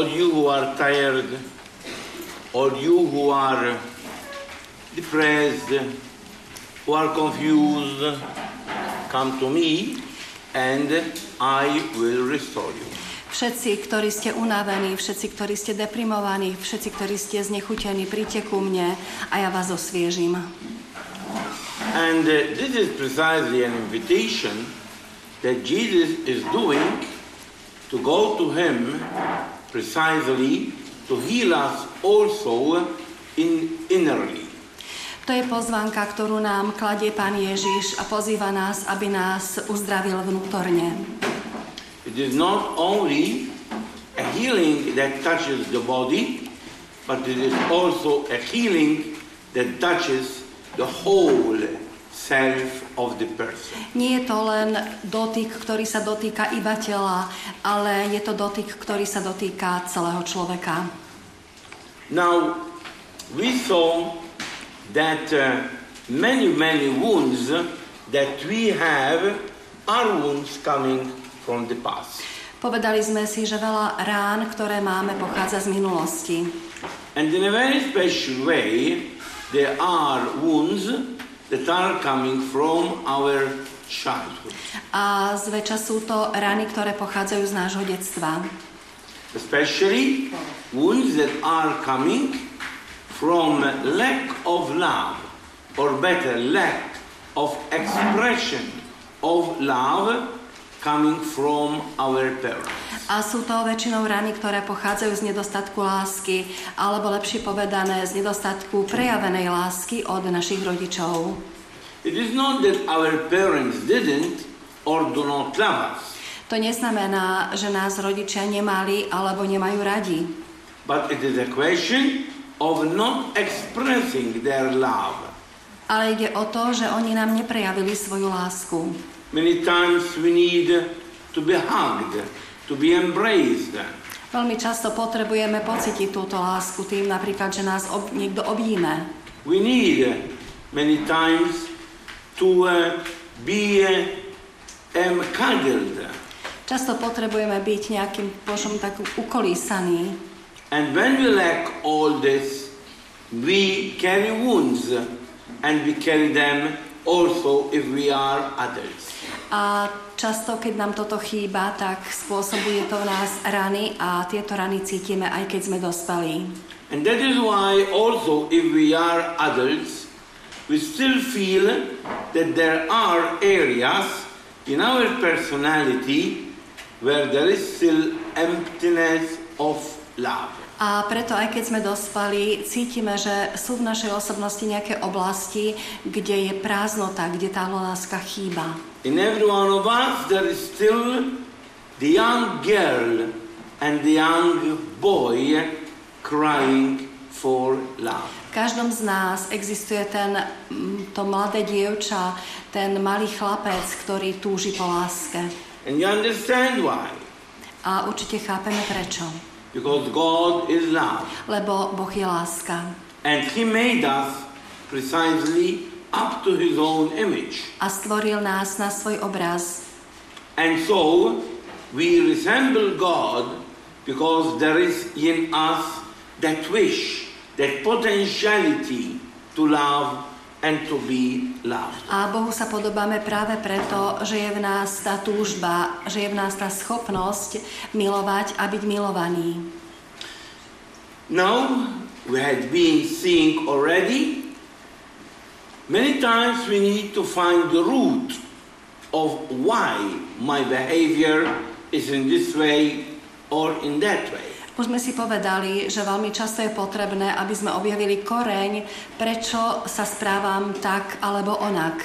all you who are tired, all you who are depressed, who are confused, come to me and I will restore you. Všetci, ktorí ste unavení, všetci, ktorí ste deprimovaní, všetci, ktorí ste znechutení, príďte ku mne a ja vás osviežim. And uh, this is precisely an invitation that Jesus is doing to go to him precisely to heal us also in innerly. To je pozvanka, ktorú nám kladie Pán Ježiš a pozýva nás, aby nás uzdravil vnútorne. It is not only a healing that touches the body, but it is also a healing that touches the whole self of the person. Nie je to len dotyk, ktorý sa dotýka iba tela, ale je to dotyk, ktorý sa dotýka celého človeka. Now, we saw that uh, many, many wounds that we have are wounds coming from the past. Povedali sme si, že veľa rán, ktoré máme, pochádza z minulosti. And in a very special way, there are wounds that are coming from our childhood. A zväčša sú to rany, ktoré pochádzajú z nášho detstva. Especially wounds that are coming from lack of love, or better, lack of expression of love coming from our parents. A sú to väčšinou rany, ktoré pochádzajú z nedostatku lásky, alebo lepšie povedané, z nedostatku prejavenej lásky od našich rodičov. It is not that our parents didn't or do not love us, To neznamená, že nás rodičia nemali alebo nemajú radi. but it is a question of not expressing their love. Ale ide o to, že oni nám neprejavili svoju lásku. Many times we need to be hugged, to be embraced. Veľmi často potrebujeme pocítiť túto lásku tým napríklad, že nás ob, niekto objíme. We need many times to uh, be uh, um, cuddled. Často potrebujeme byť nejakým pošom tak ukolísaný. And when we lack all this, we carry wounds and we carry them also if we are adults. A často, keď nám toto chýba, tak spôsobuje to v nás rany a tieto rany cítime, aj keď sme dospelí. And that is why also if we are adults, we still feel that there are areas in our personality where there is still emptiness of love. A preto aj keď sme dospali, cítime, že sú v našej osobnosti nejaké oblasti, kde je prázdnota, kde tá láska chýba. In every one of us there is still the young girl and the young boy crying for love. V každom z nás existuje ten, mm, to mladé dievča, ten malý chlapec, ktorý túži po láske. And you understand why? A určite chápeme prečo. Because God is love. Lebo Boh je láska. And He made us precisely up to His own image. A stvoril nás na svoj obraz. And so we resemble God because there is in us that wish, that potentiality to love and to be loved. A Bohu sa podobáme práve preto, že je v nás tá túžba, že je v nás tá schopnosť milovať a byť milovaný. Now we had been seeing already many times we need to find the root of why my behavior is in this way or in that way. Už sme si povedali, že veľmi často je potrebné, aby sme objavili koreň, prečo sa správam tak alebo onak.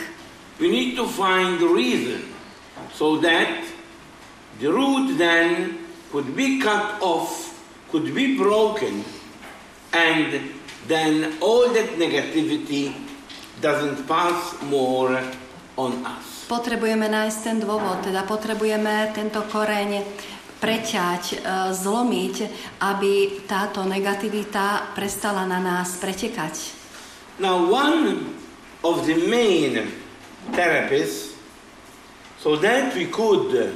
We need to find the reason so that the root then could be cut off, could be broken, and then all that negativity doesn't pass more on us. Potrebujeme nájsť ten dôvod, teda potrebujeme tento koreň preťať, e, zlomiť, aby táto negativita prestala na nás pretekať. Now, one of the main therapists, so that we could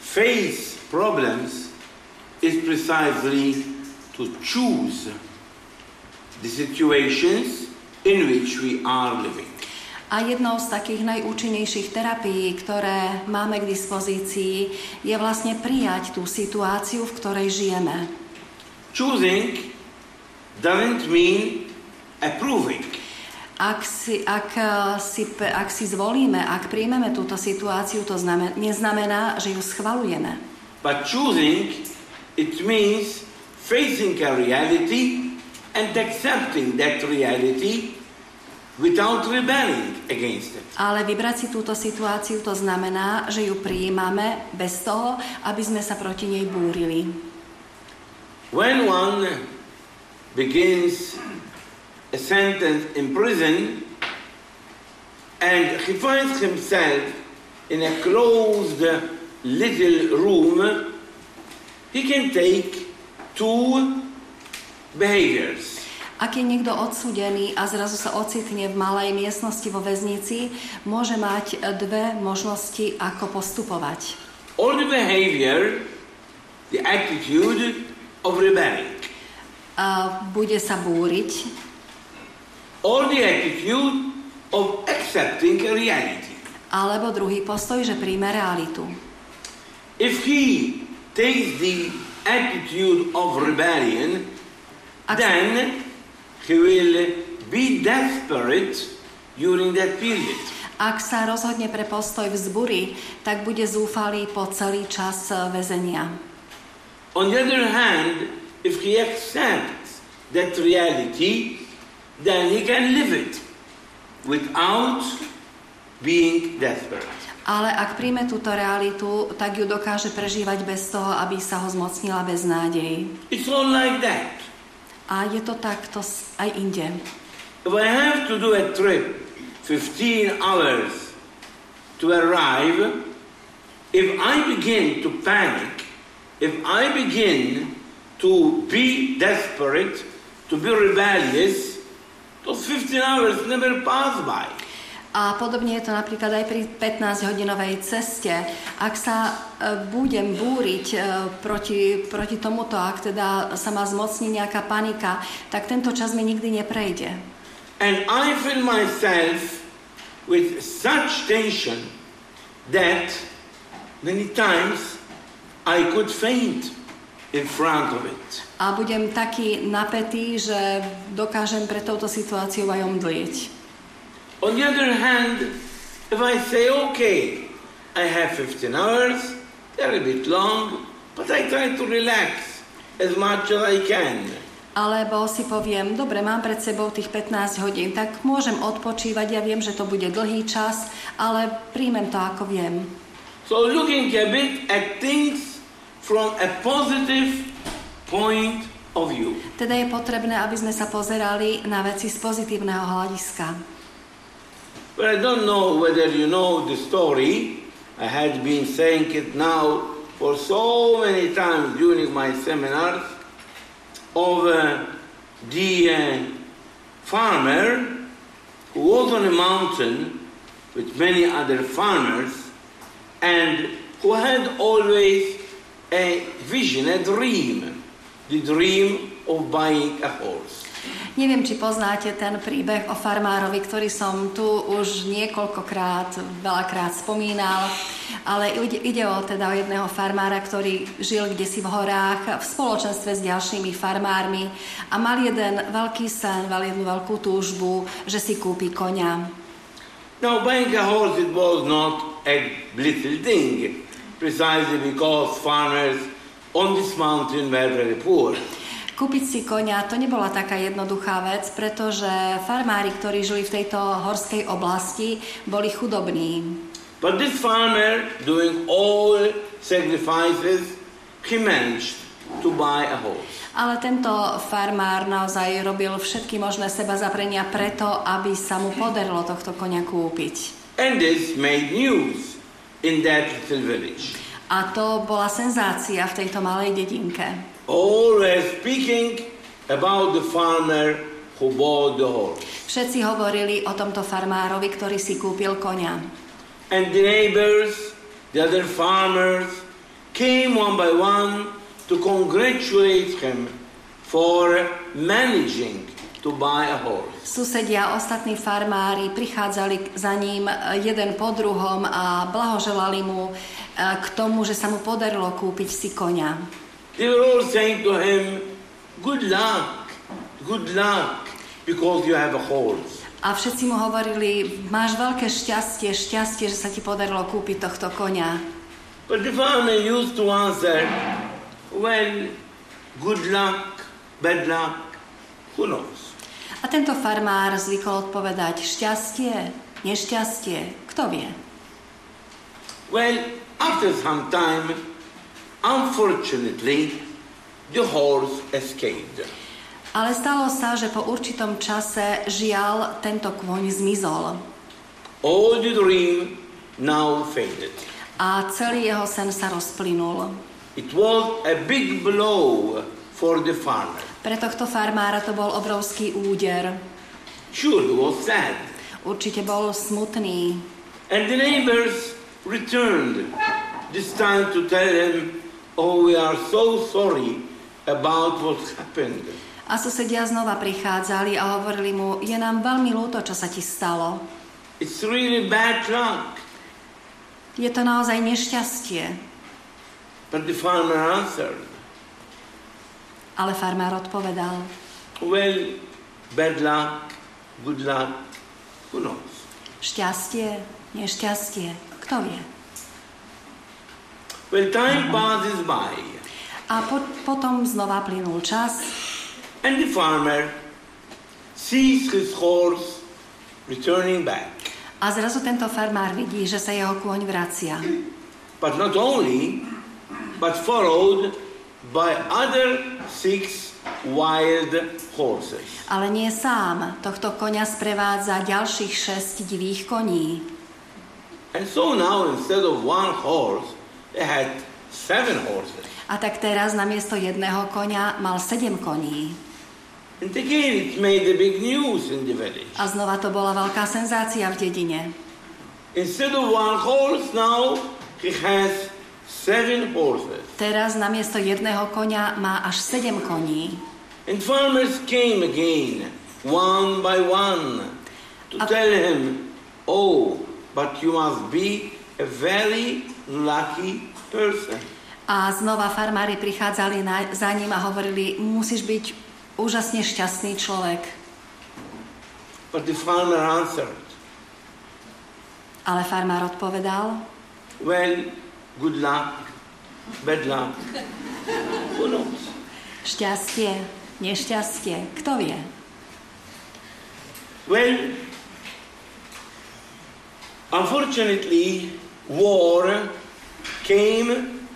face problems, is precisely to choose the situations in which we are living. A jednou z takých najúčinnejších terapií, ktoré máme k dispozícii, je vlastne prijať tú situáciu, v ktorej žijeme. Choosing doesn't mean approving. Ak si, ak, eh, si, ak si zvolíme, ak príjmeme túto situáciu, to znamen- neznamená, že ju schvalujeme. But choosing, it means facing a reality and accepting that reality without rebelling against it. Ale vybrať si túto situáciu, to znamená, že ju prijímame bez toho, aby sme sa proti nej búrili. When one begins a sentence in prison and he finds himself in a closed little room, he can take two behaviors. Ak je niekto odsúdený a zrazu sa ocitne v malej miestnosti vo väznici, môže mať dve možnosti, ako postupovať. Or the behavior, the attitude of rebelling, A bude sa búriť, or the attitude of accepting reality. alebo druhý postoj, že príjme realitu. If he takes the attitude of rebellion, then he will be desperate during that period. Ak sa rozhodne pre postoj vzbury, tak bude zúfalý po celý čas väzenia. On the other hand, if he accepts that reality, then he can live it without being desperate. Ale ak príjme túto realitu, tak ju dokáže prežívať bez toho, aby sa ho zmocnila bez nádej. It's all like that. A je to takto aj inde. If I have to do a trip 15 hours to arrive, if I begin to panic, if I begin to be desperate, to be rebellious, those 15 hours never pass by. A podobne je to napríklad aj pri 15-hodinovej ceste. Ak sa e, budem búriť e, proti, proti tomuto, ak teda sa ma zmocní nejaká panika, tak tento čas mi nikdy neprejde. And I feel myself with such tension that many times I could faint in front of it. A budem taký napätý, že dokážem pre touto situáciou aj omdlieť. On the other hand, if I say, okay, I have 15 hours, they're a bit long, but I try to relax as much as I can. Alebo si poviem, dobre, mám pred sebou tých 15 hodín, tak môžem odpočívať, ja viem, že to bude dlhý čas, ale príjmem to ako viem. So looking a bit at things from a positive point of view. Teda je potrebné, aby sme sa pozerali na veci z pozitívneho hľadiska. But I don't know whether you know the story. I had been saying it now for so many times during my seminars of uh, the uh, farmer who was on a mountain with many other farmers and who had always a vision, a dream, the dream of buying a horse. Neviem, či poznáte ten príbeh o farmárovi, ktorý som tu už niekoľkokrát, veľakrát spomínal, ale ide, o teda jedného farmára, ktorý žil kde si v horách v spoločenstve s ďalšími farmármi a mal jeden veľký sen, mal jednu veľkú túžbu, že si kúpi konia. Now, buying a horse, it was not a little thing, precisely because farmers on this mountain were very poor. Kúpiť si konia to nebola taká jednoduchá vec, pretože farmári, ktorí žili v tejto horskej oblasti, boli chudobní. But this farmer, doing all sacrifices, he managed to buy a horse. Ale tento farmár naozaj robil všetky možné seba zaprenia preto, aby sa mu podarilo tohto konia kúpiť. And this made news in that little village. A to bola senzácia v tejto malej dedinke. Were speaking about the farmer who bought the horse. Všetci hovorili o tomto farmárovi, ktorý si kúpil konia. And the neighbors, the other farmers, came one by one to congratulate him for managing to buy a horse. Susedia, ostatní farmári prichádzali za ním jeden po druhom a blahoželali mu e, k tomu, že sa mu podarilo kúpiť si konia. They were all saying to him, Good luck, good luck, because you have a horse. A všetci mu hovorili, máš veľké šťastie, šťastie, že sa ti podarilo kúpiť tohto konia. But the farmer used to answer, Well, good luck, bad luck, who knows? A tento farmár zvykol odpovedať, šťastie, nešťastie, kto vie? Well, after some time, unfortunately, the horse escaped. Ale stalo sa, že po určitom čase žiaľ tento kôň zmizol. All the dream now faded. A celý jeho sen sa rozplynul. It was a big blow for the farmer. Pre tohto farmára to bol obrovský úder. Sure, he was sad. Určite bol smutný. And the neighbors returned, this time to tell him, Oh, we are so sorry about what happened. A susedia znova prichádzali a hovorili mu, je nám veľmi ľúto, čo sa ti stalo. It's really bad luck. Je to naozaj nešťastie. But the farmer answered, Ale farmár odpovedal, Well, bad luck, good luck, who knows? šťastie, nešťastie, kto vie. Well, time passes by, A po, potom znova plynul čas and the farmer sees his horse returning back. a zrazu tento farmár vidí, že sa jeho kôň vracia. But not only, but followed by other six wild horses. Ale nie sám, tohto konia sprevádza ďalších šesť divých koní. And so now, instead of one horse, they had seven horses. A tak teraz namiesto jedného konia mal sedem koní. And again, it made a big news in the village. A znova to bola veľká senzácia v dedine. Instead of one horse, now he has seven horses. Teraz namiesto jedného konia má až sedem koní. And farmers came again, one by one, to Up- tell him, Oh, but you must be a very lucky person. A znova farmári prichádzali na, za ním a hovorili, musíš byť úžasne šťastný človek. But the farmer answered, Ale farmár odpovedal, Well, good luck, bad luck, who knows? šťastie, nešťastie, kto vie. Well, unfortunately, war came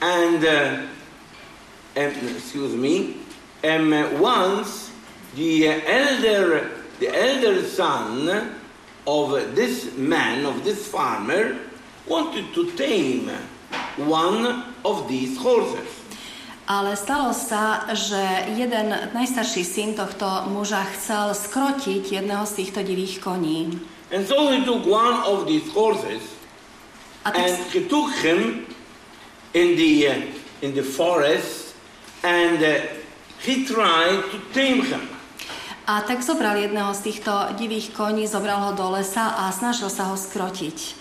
and, uh, um, excuse me, um, once the elder, the elder son of this man, of this farmer, wanted to tame one of these horses. Ale stalo sa, že jeden najstarší syn tohto muža chcel skrotiť jedného z týchto divých koní. And so he took one of these horses and he took him in the uh, in the forest and uh, he tried to tame him a tak zobral jedného z týchto divých koní, zobral ho do lesa a snažil sa ho skrotiť.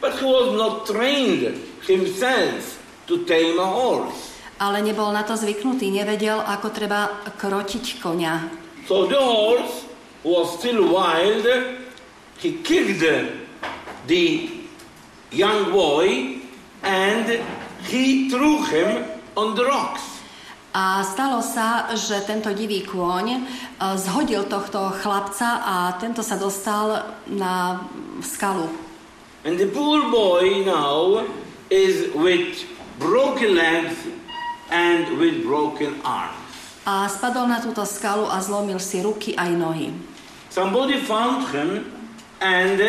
but he was not trained himself to tame a horse Ale nebol na to zvyknutý, nevedel, ako treba krotiť konia. so the horse was still wild he kicked the young boy and he threw him on the rocks A stalo sa, že tento divý kôň e, zhodil tohto chlapca a tento sa dostal na skalu. And the poor boy now is with broken legs and with broken arms. A spadol na túto skalu a zlomil si ruky aj nohy. Somebody found him and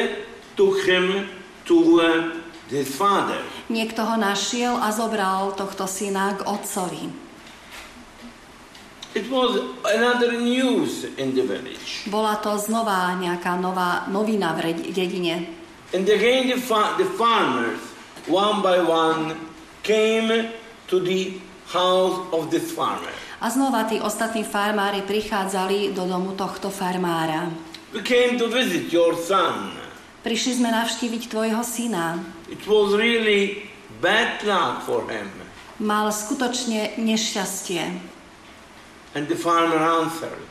took him to his father. Niekto ho našiel a zobral tohto syna k otcovi. It was another news in the village. Bola to znova nejaká nová novina v dedine. And again the, fa- the farmers, one by one, came to the house of this farmer. A znova tí ostatní farmári prichádzali do domu tohto farmára. We came to visit your son. Prišli sme navštíviť tvojho syna. It was really bad luck for him. Mal skutočne nešťastie. And the farmer answered,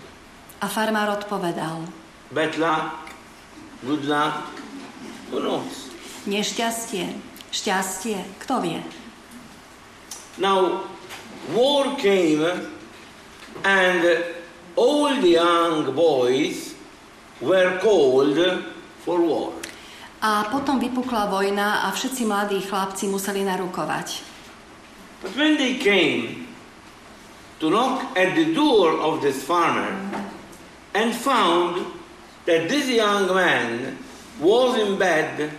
A farmár odpovedal. bad luck, good luck, who knows? Nešťastie, šťastie, kto vie? Now, war came and all the young boys were called for war. A potom vypukla vojna a všetci mladí chlapci museli narukovať. But when they came to knock at the door of this farmer and found that this young man was in bed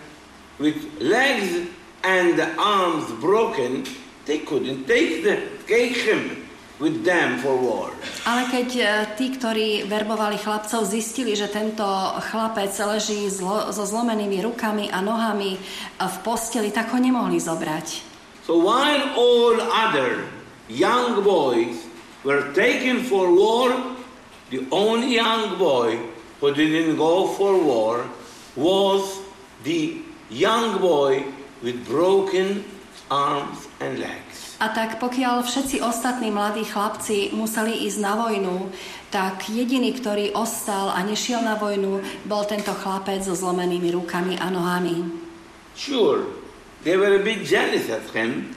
with legs and arms broken, they couldn't take, the, take him with them for war. Ale keď e, tí, ktorí verbovali chlapcov, zistili, že tento chlapec leží zlo, so zlomenými rukami a nohami e, v posteli, tak ho nemohli zobrať. So while all other young boys were taken for war, the only young boy who didn't go for war was the young boy with broken arms and legs. A tak pokiaľ všetci ostatní mladí chlapci museli ísť na vojnu, tak jediný, ktorý ostal a nešiel na vojnu, bol tento chlapec so zlomenými rukami a nohami. Sure, they were a bit jealous of him,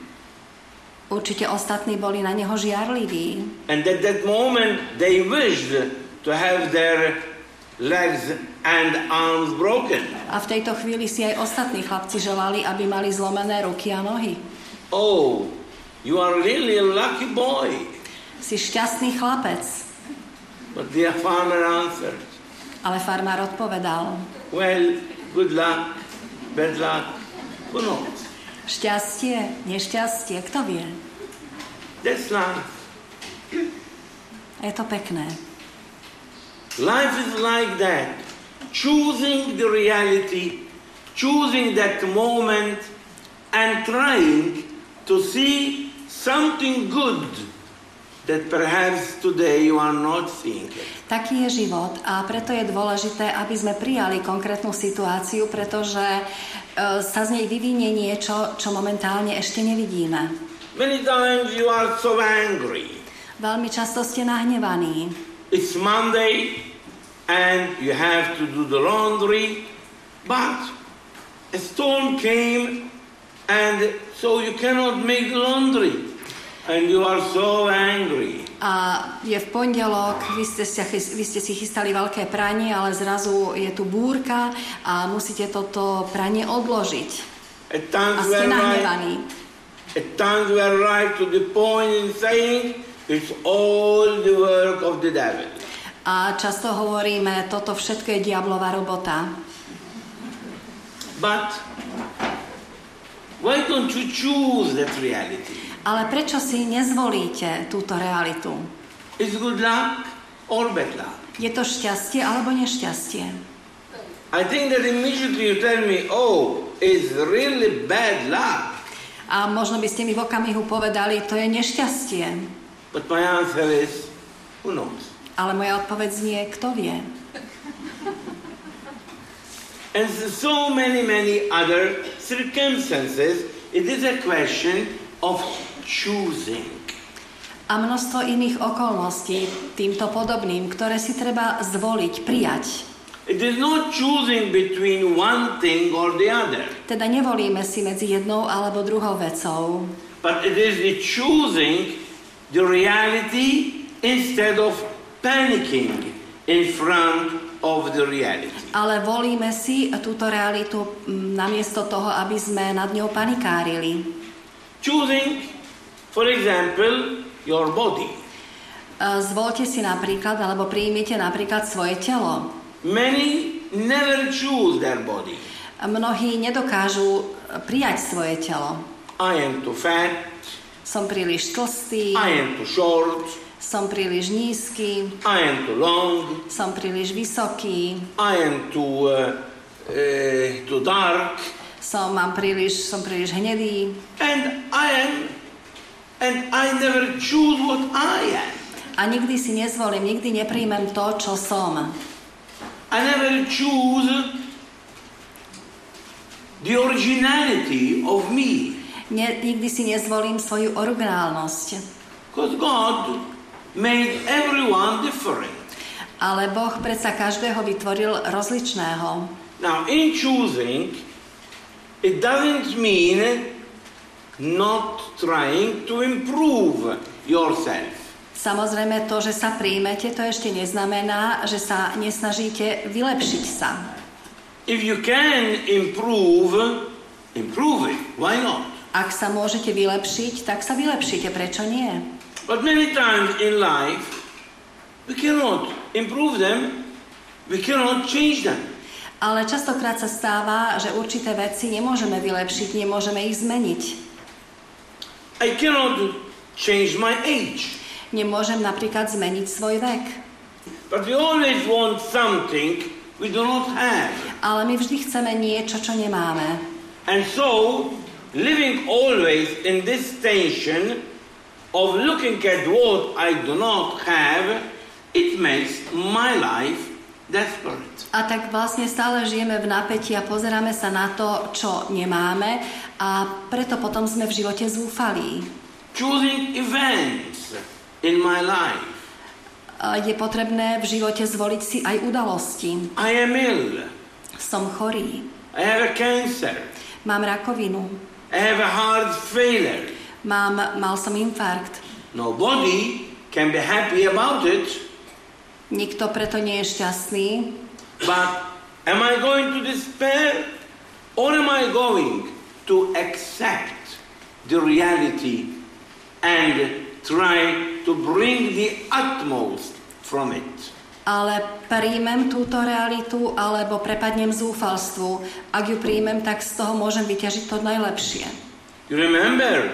Určite ostatní boli na neho žiarliví. and at that moment they wished to have their legs and arms broken. A v tejto chvíli si aj ostatní chlapci želali, aby mali zlomené ruky a nohy. Oh, you are really a lucky boy. Si šťastný chlapec. But the farmer answered, Ale farmár odpovedal, Well, good luck, bad luck, who knows? šťastie, nešťastie, kto vie? That's life. Je to pekné. Life is like that. Choosing the reality, choosing that moment, and trying to see something good that perhaps today you are not seeing it. Taký je život a preto je dôležité, aby sme prijali konkrétnu situáciu, pretože e, sa z nej vyvinie niečo, čo momentálne ešte nevidíme. Many times you are so angry. Veľmi často ste nahnevaní. It's Monday and you have to do the laundry, but a storm came and so you cannot make the laundry and you are so angry. A je v pondelok, vy ste, si, vy ste si chystali veľké pranie, ale zrazu je tu búrka a musíte toto pranie odložiť. A ste nahnevaní. at times we are right to the point in saying it's all the work of the devil. A často hovoríme, toto všetko je diablová robota. But why don't you choose that reality? Ale prečo si nezvolíte túto realitu? It's good luck or bad luck. Je to šťastie alebo nešťastie? I think that immediately you tell me, oh, it's really bad luck. A možno by ste mi v okamihu povedali, to je nešťastie. But my answer is, who knows? Ale moja odpoveď znie, kto vie. And so many, many other circumstances, it is a question of choosing. A množstvo iných okolností týmto podobným, ktoré si treba zvoliť, prijať. It is not choosing between one thing or the other, Teda nevolíme si medzi jednou alebo druhou vecou, but it is the choosing the reality instead of panicking in front of the reality. ale volíme si túto realitu mm, namiesto toho, aby sme nad ňou panikárili. Choosing, for example, your body. E, Zvolte si napríklad, alebo príjmite napríklad svoje telo. Many never choose their body. Mnohí nedokážu prijať svoje telo. I am too fat, Som príliš tlstý, I am too short, som príliš nízky, I am too long, som príliš vysoký, I am too, uh, uh, too dark, som, mám príliš, som príliš hnedý and I am And I never choose what I am. A nikdy si nezvolím, nikdy nepríjmem to, čo som. I never choose the originality of me. Ne, nikdy si nezvolím svoju originálnosť. Because God made everyone different. Ale Boh predsa každého vytvoril rozličného. Now, in choosing, it doesn't mean not trying to improve yourself. Samozrejme to, že sa príjmete, to ešte neznamená, že sa nesnažíte vylepšiť sa. If you can improve, improve it. Why not? Ak sa môžete vylepšiť, tak sa vylepšite. Prečo nie? But many times in life, we cannot improve them, we cannot change them. Ale častokrát sa stáva, že určité veci nemôžeme vylepšiť, nemôžeme ich zmeniť. I cannot change my age. Nemôžem napríklad zmeniť svoj vek. But we always want something we do not have. Ale my vždy chceme niečo, čo nemáme. And so, living always in this tension of looking at what I do not have, it makes my life desperate. A tak vlastne stále žijeme v napätí a pozeráme sa na to, čo nemáme a preto potom sme v živote zúfalí. Choosing events in my life. Je potrebné v živote zvoliť si aj udalosti. I am ill. Som chorý, I have a cancer. mám rakovinu, I have a heart failure. mám, mal som infarkt. Nobody can be happy about it, Nikto preto nie je šťastný, but am I going to despair or am I going to accept the reality and try to bring the utmost from it? ale príjmem túto realitu alebo prepadnem zúfalstvu. Ak ju príjmem, tak z toho môžem vyťažiť to najlepšie. You remember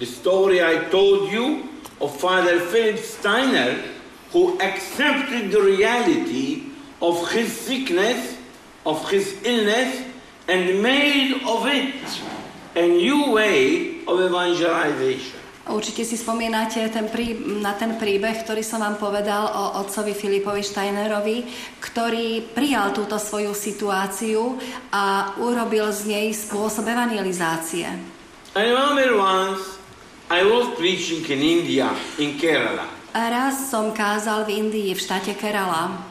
the story I told you of Father Philip Steiner who accepted the reality of his sickness, of his illness, and made of it a new way of evangelization. Určite si spomínate ten prí, na ten príbeh, ktorý som vám povedal o otcovi Filipovi Steinerovi, ktorý prijal túto svoju situáciu a urobil z nej spôsob evangelizácie. I remember once I was preaching in India, in Kerala, A raz som kázal v Indii, v štáte Kerala.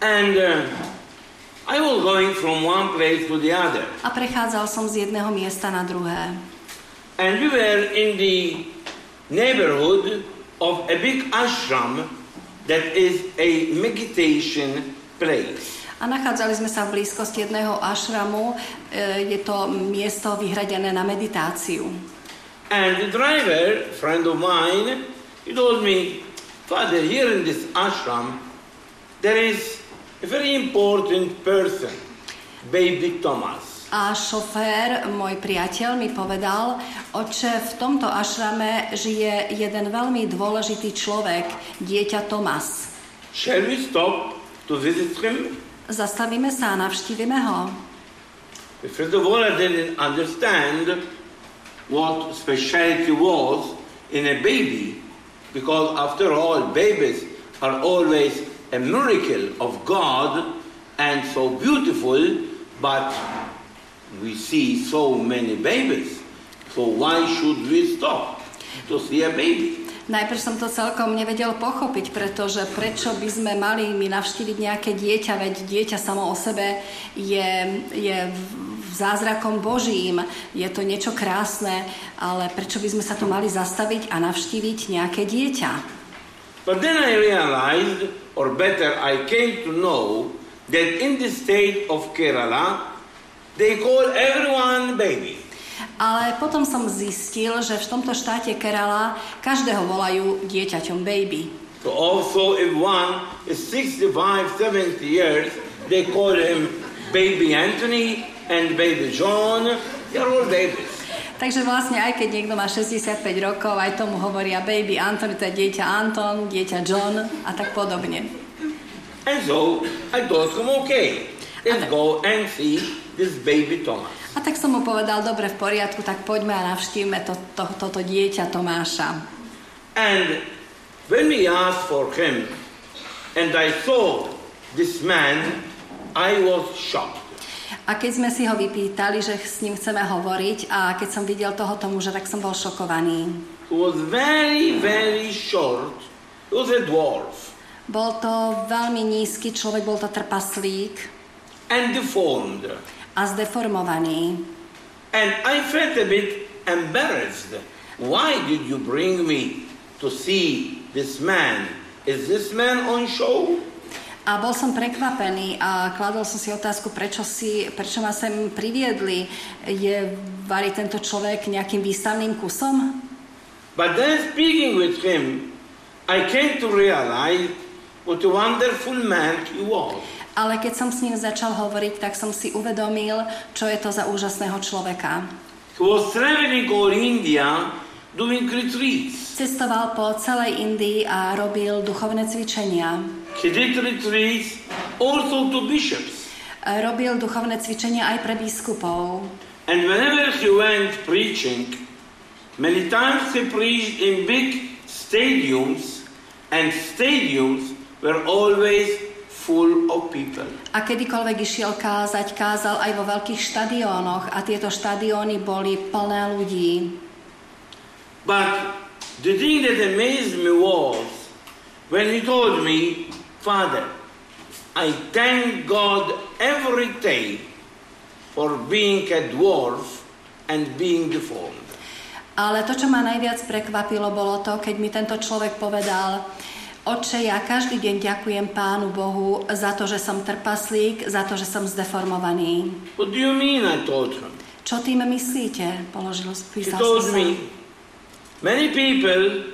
and uh, I was going from one place to the other. A prechádzal som z jedného miesta na druhé. And we were in the neighborhood of a big ashram that is a meditation place. A nachádzali sme sa v blízkosti jedného ašramu. E, Je to miesto vyhradené na meditáciu. And the driver, friend of mine, he told me, Father, here in this ashram, there is a very important person, baby Thomas. A šofér, môj priateľ, mi povedal, oče, v tomto ašrame žije jeden veľmi dôležitý človek, dieťa Tomas. Shall we stop to visit him? Zastavíme sa a navštívime ho. First of all, I didn't understand what speciality was in a baby, because after all, babies are always a miracle of God and so beautiful, but we see so many babies. So why should we stop to see a baby? Najprv som to celkom nevedel pochopiť, pretože prečo by sme mali my navštíviť nejaké dieťa, veď dieťa samo o sebe je, je zázrakom Božím, je to niečo krásne, ale prečo by sme sa tu mali zastaviť a navštíviť nejaké dieťa? But then I realized, or better, I came to know that in the state of Kerala, they call everyone baby. Ale potom som zistil, že v tomto štáte Kerala každého volajú dieťaťom baby. So also if one is 65, 70 years, they call him baby Anthony and baby John. They're all babies. Takže vlastne aj keď niekto má 65 rokov, aj tomu hovoria baby Anthony, to je dieťa Anton, dieťa John a tak podobne. And so I him, okay, let's go and see this baby Thomas. A tak som mu povedal, dobre, v poriadku, tak poďme a navštívme to, to, toto dieťa Tomáša. And when we asked for him, and I saw this man, I was shocked. A keď sme si ho vypýtali, že s ním chceme hovoriť a keď som videl tohoto muža, tak som bol šokovaný. He was very, very short. He was a dwarf Bol to veľmi nízky človek, bol to trpaslík and deformed. a zdeformovaný. And I felt a bit embarrassed. Why did you bring me to see this man? Is this man on show? A bol som prekvapený a kladol som si otázku, prečo, si, prečo ma sem priviedli. Je vari tento človek nejakým výstavným kusom? But then speaking with him, I came to realize what a wonderful man he was. Ale keď som s ním začal hovoriť, tak som si uvedomil, čo je to za úžasného človeka. He was traveling all India doing retreats. Cestoval po celej Indii a robil duchovné cvičenia. He did retreats also to bishops. E, Robil duchovné cvičenia aj pre biskupov. And whenever he went preaching, many times he preached in big stadiums, and stadiums were always full of people. A kedykoľvek išiel kázať, kázal aj vo veľkých štadiónoch a tieto štadióny boli plné ľudí. But the thing that amazed me was when he told me, Father, I thank God every day for being a dwarf and being deformed. Ale to, čo ma najviac prekvapilo, bolo to, keď mi tento človek povedal, Oče, ja každý deň ďakujem Pánu Bohu za to, že som trpaslík, za to, že som zdeformovaný. What do you mean? I told him. Čo tým myslíte? Položil, písal told som me, many people,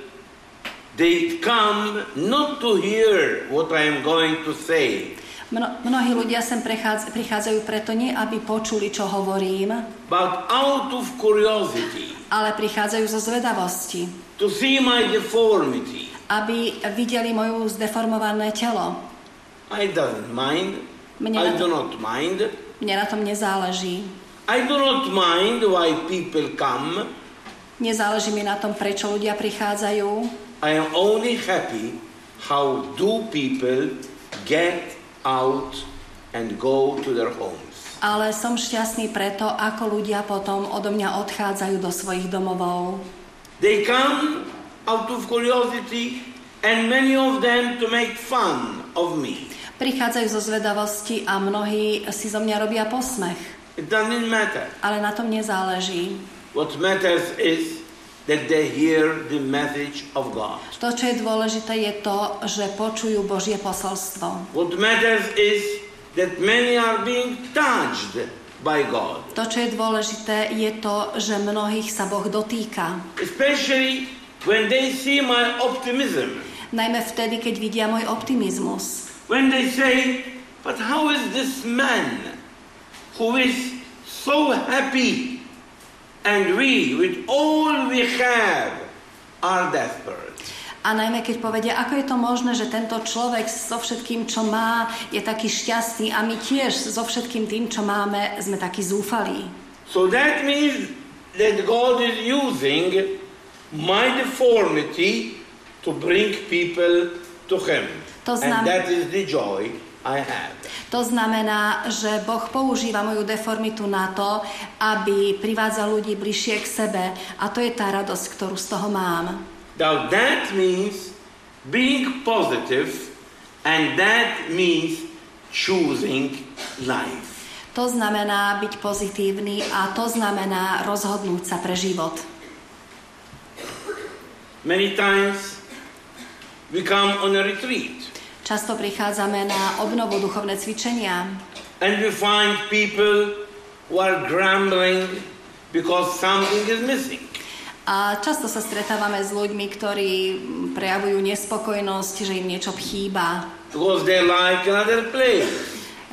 they come not to hear what I am going to say, Mno, mnohí ľudia sem prechádz, prichádzajú preto nie, aby počuli, čo hovorím, but out of curiosity, ale prichádzajú zo zvedavosti, to see my deformity. aby videli moju zdeformované telo. I doesn't mind. Mne I na, do not mind. mne na tom nezáleží. I do not mind why people come. Nezáleží mi na tom, prečo ľudia prichádzajú. I am only happy how do people get out and go to their homes. Ale som šťastný preto, ako ľudia potom odo mňa odchádzajú do svojich domovov. They come out of curiosity and many of them to make fun of me. Prichádzajú zo zvedavosti a mnohí si zo mňa robia posmech. It doesn't matter. Ale na tom nezáleží. What matters is that they hear the message of God. To, čo je dôležité, je to, že počujú Božie posolstvo. What matters is that many are being touched by God. To, čo je dôležité, je to, že mnohých sa Boh dotýka. Especially when they see my optimism. Najmä vtedy, keď vidia môj optimizmus. When they say, but how is this man who is so happy and we, with all we have, are desperate? A najmä keď povedia, ako je to možné, že tento človek so všetkým, čo má, je taký šťastný a my tiež so všetkým tým, čo máme, sme takí zúfalí. So that means that God is using my deformity to bring people to Him. To And znam- that is the joy I have. To znamená, že Boh používa moju deformitu na to, aby privádzal ľudí bližšie k sebe a to je tá radosť, ktorú z toho mám. Now that means being positive and that means choosing life. To znamená byť pozitívny a to znamená rozhodnúť sa pre život. Many times we come on a retreat Často prichádzame na obnovu duchovné cvičenia and we find people who are grumbling because something is missing. a často sa stretávame s ľuďmi, ktorí prejavujú nespokojnosť, že im niečo chýba. Because they like another place.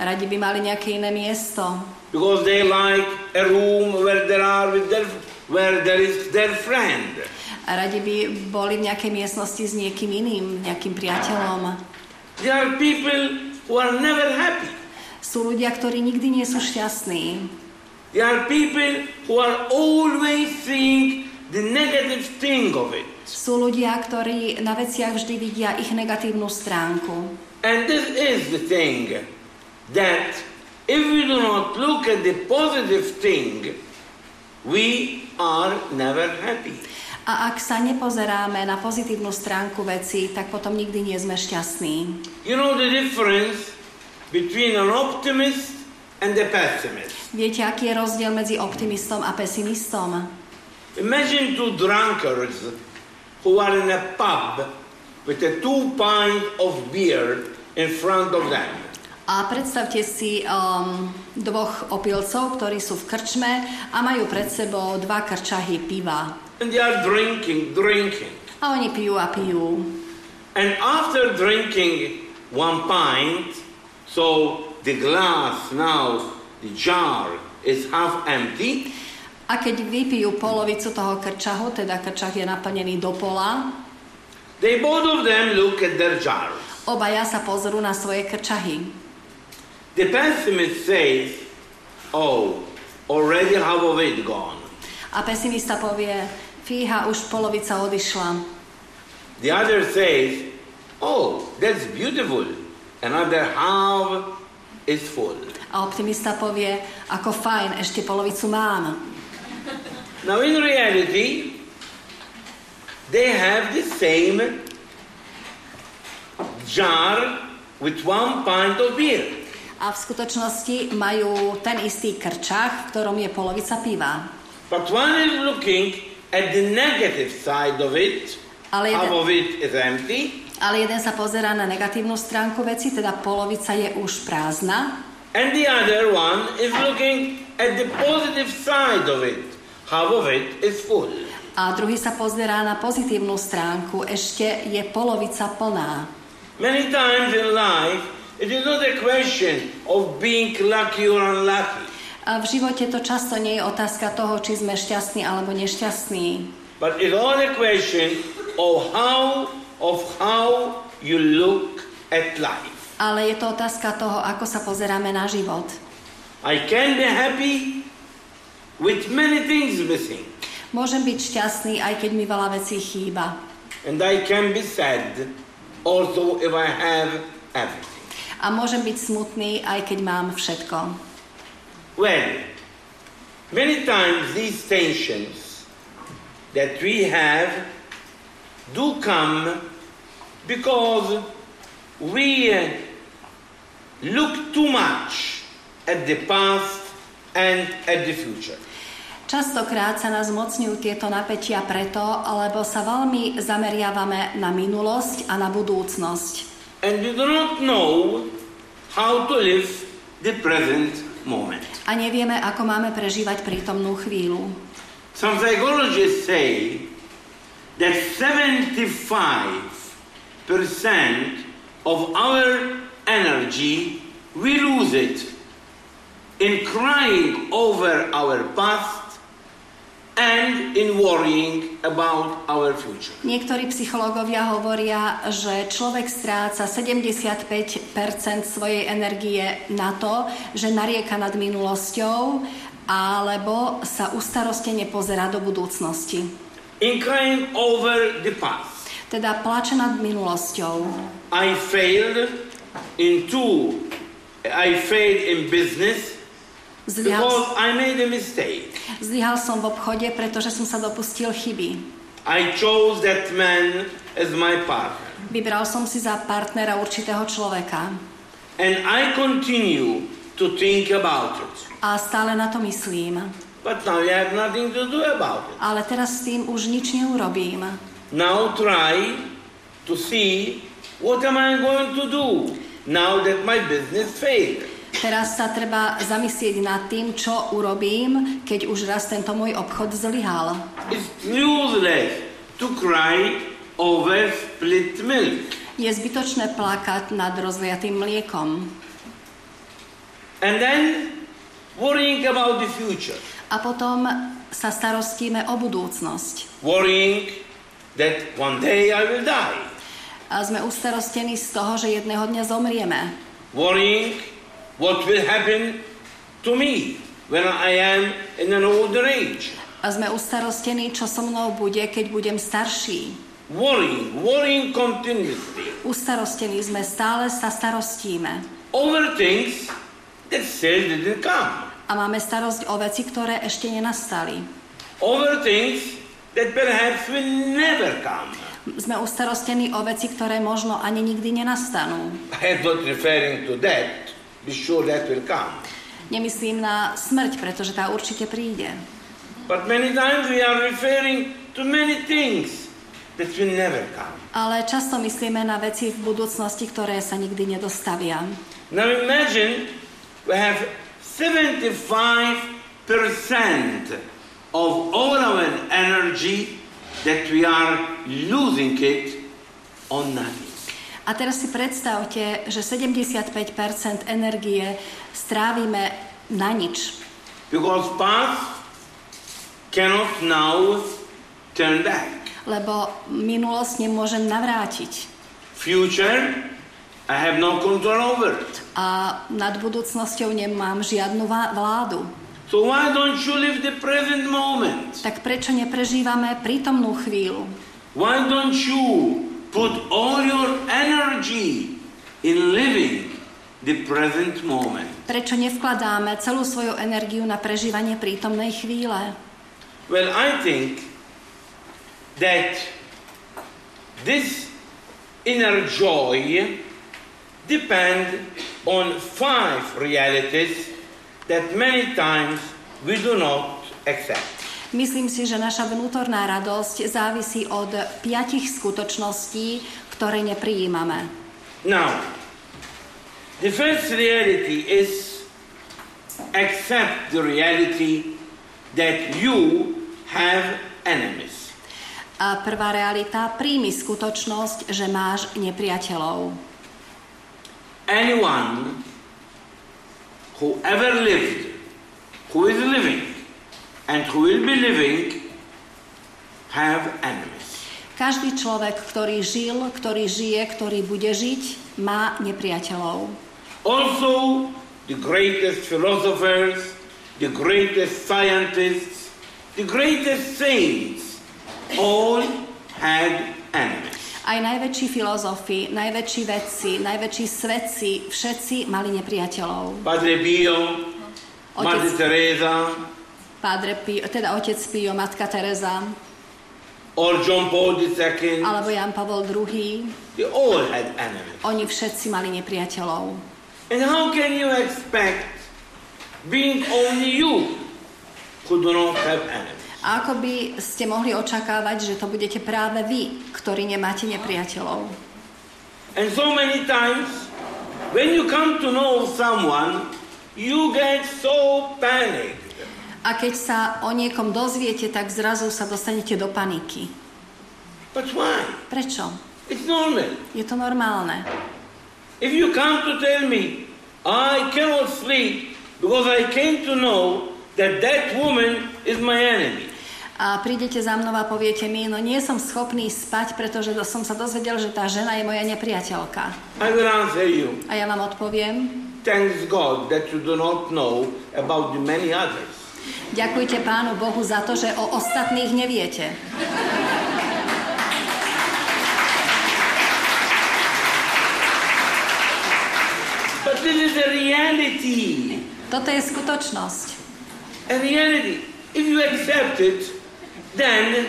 Radi by mali nejaké iné miesto. Because they like a room where there are with their, where there is their friend. A radi by boli v nejakej miestnosti s niekým iným, nejakým priateľom. There are people who are never happy. Sú ľudia, ktorí nikdy nie sú šťastní. There are people who are always seeing the negative thing of it. Sú ľudia, ktorí na veciach vždy vidia ich negatívnu stránku. And this is the thing that if we do not look at the positive thing, we are never happy. A ak sa nepozeráme na pozitívnu stránku veci, tak potom nikdy nie sme šťastní. You know the difference between an optimist and a pessimist. Viete, aký je rozdiel medzi optimistom a pesimistom? Imagine two drunkards who are in a pub with a two pint of beer in front of them. A predstavte si um, dvoch opilcov, ktorí sú v krčme a majú pred sebou dva krčahy piva. And they are drinking, drinking. A oni pijú a pijú. And after drinking one pint, so the glass now, the jar is half empty, A keď vypijú polovicu toho krčahu, teda krčach je naplnený do pola, they both of them look at their jars. obaja sa pozrú na svoje krčahy. The pessimist says, Oh, already half of it gone. A pesimista povie, fíha, už polovica odišla. The other says, Oh, that's beautiful. Another half is full. A optimista povie, ako fajn, ešte polovicu mám. Now, in reality, they have the same jar with one pint of beer. A v skutočnosti majú ten istý krčach, v ktorom je polovica piva. But one is looking at the negative side of it, Ale half jeden, of it is empty, ale jeden sa pozerá na negatívnu stránku veci, teda polovica je už prázdna. and the other one is looking at the positive side of it, half of it is full. A druhý sa pozerá na pozitívnu stránku, ešte je polovica plná. Many times in life, it is not a question of being lucky or unlucky, A v živote to často nie je otázka toho, či sme šťastní alebo nešťastní, but it's all a question of how of how you look at life. ale je to otázka toho, ako sa pozeráme na život. I can be happy with many things missing, Môžem byť šťastný, aj keď mi veľa vecí chýba. and I can be sad also if I have everything. A môžem byť smutný, aj keď mám všetko. Well, many times these tensions that we have do come because we look too much at the past and at the future. Častokrát sa nás mocňujú tieto napätia preto, lebo sa veľmi zameriavame na minulosť a na budúcnosť. And we do not know how to live the present moment. A nevieme, ako máme prežívať prítomnú chvíľu. Some psychologists say that 75% of our energy, we lose it in crying over our past and in worrying about our future. Niektorí psychológovia hovoria, že človek stráca 75% svojej energie na to, že narieka nad minulosťou alebo sa ustarostene pozerá do budúcnosti. In crying over the past. Teda plače nad minulosťou. I failed in two, I failed in business Zlyhal, because I made a mistake. zlyhal som v obchode, pretože som sa dopustil chyby. I chose that man as my partner. Vybral som si za partnera určitého človeka. And I continue to think about it. A stále na to myslím. But now you have nothing to do about it. Ale teraz s tým už nič neurobím. Now try to see what am I going to do now that my business failed. Teraz sa treba zamyslieť nad tým, čo urobím, keď už raz tento môj obchod zlyhal. Je zbytočné plakať nad rozliatým mliekom. And then worrying about the future. A potom sa starostíme o budúcnosť. Worrying that one day I will die. A sme ustarostení z toho, že jedného dňa zomrieme. Worrying what will happen to me. when I am in an older age. A sme ustarostení, čo so mnou bude, keď budem starší. Worrying, worrying continuously Ustarostení sme, stále sa starostíme. over things that still didn't come. A máme starosť o veci, ktoré ešte nenastali. Over things that perhaps will never come. Sme ustarostení o veci, ktoré možno ani nikdy nenastanú. I am not referring to that. Be sure that will come. Nemyslím na smrť, pretože tá určite príde. But many times we are referring to many things that will never come. Ale často myslíme na veci v budúcnosti, ktoré sa nikdy nedostavia. Now imagine we have 75% of all our energy that we are losing it on nothing. A teraz si predstavte, že 75% energie strávime na nič. Because past cannot now turn back. Lebo minulosť nemôžem navrátiť. Future, I have no control over. A nad budúcnosťou nemám žiadnu vládu. So why don't you live the present moment? Tak prečo neprežívame prítomnú chvíľu? Why don't you put all your energy in living the present moment? Prečo nevkladáme celú svoju energiu na prežívanie prítomnej chvíle? Well, I think that this inner joy depend on five realities that many times we do not accept. Myslím si, že naša vnútorná radosť závisí od piatich skutočností, ktoré neprijímame. Now, the first reality is accept the reality that you have enemies. A prvá realita, príjmi skutočnosť, že máš nepriateľov. Anyone who ever lived, who is living, and who will be living have enemies. Každý človek, ktorý žil, ktorý žije, ktorý bude žiť, má nepriateľov. Also, the greatest philosophers, the greatest scientists, the greatest saints all had enemies. Aj najväčší filozofi, najväčší vedci, najväčší svedci, všetci mali nepriateľov. Padre Pio, Otec- Teresa, Padre Pio, teda otec Pio, matka Teresa, or John Paul II, alebo Jan Pavol II, they all had enemies. oni všetci mali nepriateľov. And how can you expect being only you who do not have enemies? A ako by ste mohli očakávať, že to budete práve vy, ktorí nemáte nepriateľov? And so many times, when you come to know someone, you get so panicked. A keď sa o niekom dozviete, tak zrazu sa dostanete do paniky. But why? Prečo? It's normal. Je to normálne. If you come to tell me, I cannot sleep because I came to know that that woman is my enemy. A prídete za mnou a poviete mi, no nie som schopný spať, pretože som sa dozvedel, že tá žena je moja nepriateľka. I will answer you, A ja vám odpoviem, thanks God that you do not know about the many others. Ďakujte Pánu Bohu za to, že o ostatných neviete. But this is a reality. Toto je skutočnosť. A reality. If you accept it, then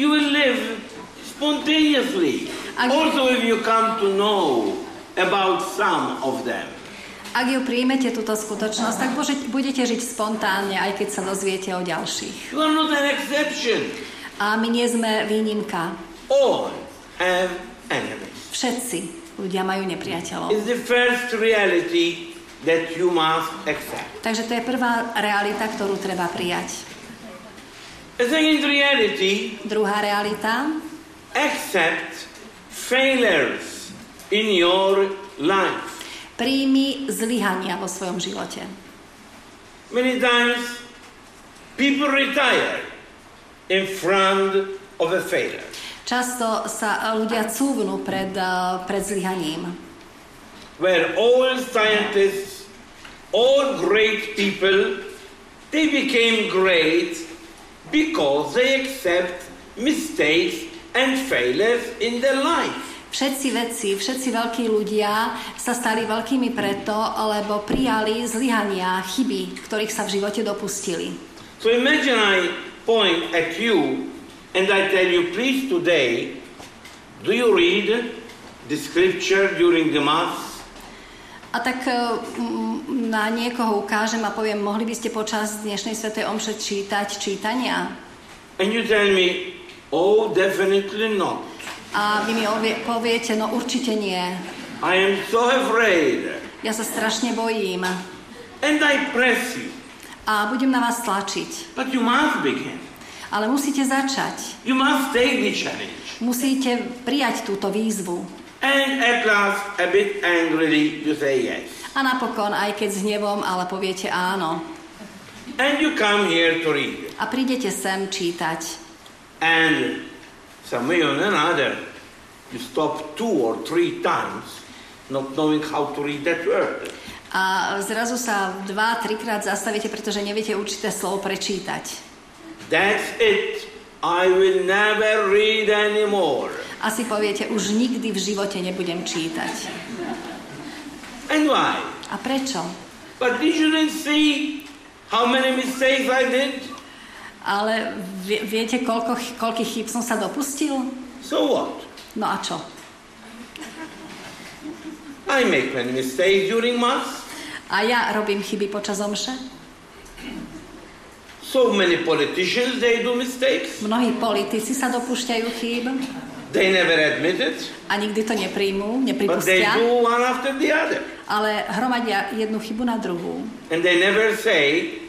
you will live spontaneously. Ak- Also, if you come to know about some of them. Ak ju príjmete, túto skutočnosť, tak budete žiť spontánne, aj keď sa dozviete o ďalších. You are not an exception. A my nie sme výnimka. All have enemies. Všetci ľudia majú nepriateľov. It's the first reality that you must accept. Takže to je prvá realita, ktorú treba prijať. The second reality, Druhá realita, accept failures in your life. Príjmi zlyhania vo svojom živote. Many times, people retire in front of a failure. Často sa ľudia cúvnú pred, eh, pred zlyhaním. where all scientists, all great people they became great because they accept mistakes and failures in their life. Všetci vedci, všetci veľkí ľudia sa stali veľkými preto, lebo prijali zlyhania, chyby, ktorých sa v živote dopustili. So imagine I point at you and I tell you, please today, do you read the scripture during the Mass? A tak e, na niekoho ukážem a poviem, mohli by ste počas dnešnej svätej omše čítať čítania? And you tell me, oh, definitely not. A vy mi ovie, poviete, no určite nie. I am so afraid. Ja sa strašne bojím. And I press you. A budem na vás tlačiť. But you must begin. Ale musíte začať. You must take the challenge. Musíte prijať túto výzvu. And at last, a bit angrily, you say yes. A napokon, aj keď s hnevom, ale poviete áno. And you come here to read. A prídete sem čítať. And way or another, you stop two or three times not knowing how to read that word. A zrazu sa dva, trikrát zastavíte, pretože neviete určité slovo prečítať. That's it. I will never read anymore. Asi poviete, už nikdy v živote nebudem čítať. And why? A prečo? But did you didn't see how many mistakes I did? Ale vie, viete, koľko, koľkých chýb som sa dopustil? So what? No a čo? I make many mistakes during Mass. A ja robím chyby počas omše? So many politicians, they do mistakes. Mnohí politici sa dopúšťajú chýb They never admit it, a nikdy to nepríjmú, but they nepripustia, do one after the other. ale hromadia jednu chybu na druhú And they never say,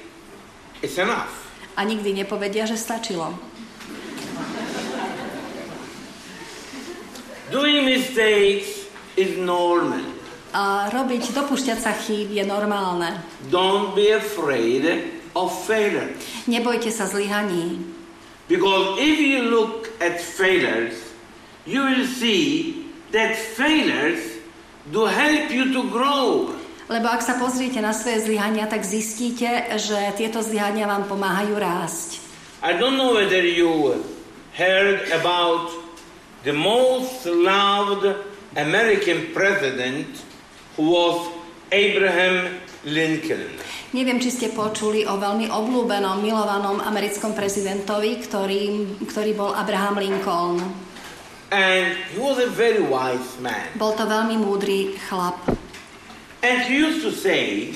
it's enough. A nikdy nepovedia, že stačilo. Doing mistakes is normal. A robiť, dopúšťať sa chýb je normálne. Don't be afraid of failure. Nebojte sa zlyhaní, Because if you look at failures, you will see that failures do help you to grow. Lebo ak sa pozriete na svoje zlyhania, tak zistíte, že tieto zlyhania vám pomáhajú rásť. I don't know whether you heard about the most loved American president who was Abraham Lincoln. Neviem, či ste počuli o veľmi obľúbenom, milovanom americkom prezidentovi, ktorý, ktorý bol Abraham Lincoln. And he was a very wise man. Bol to veľmi múdry chlap. And he used to say,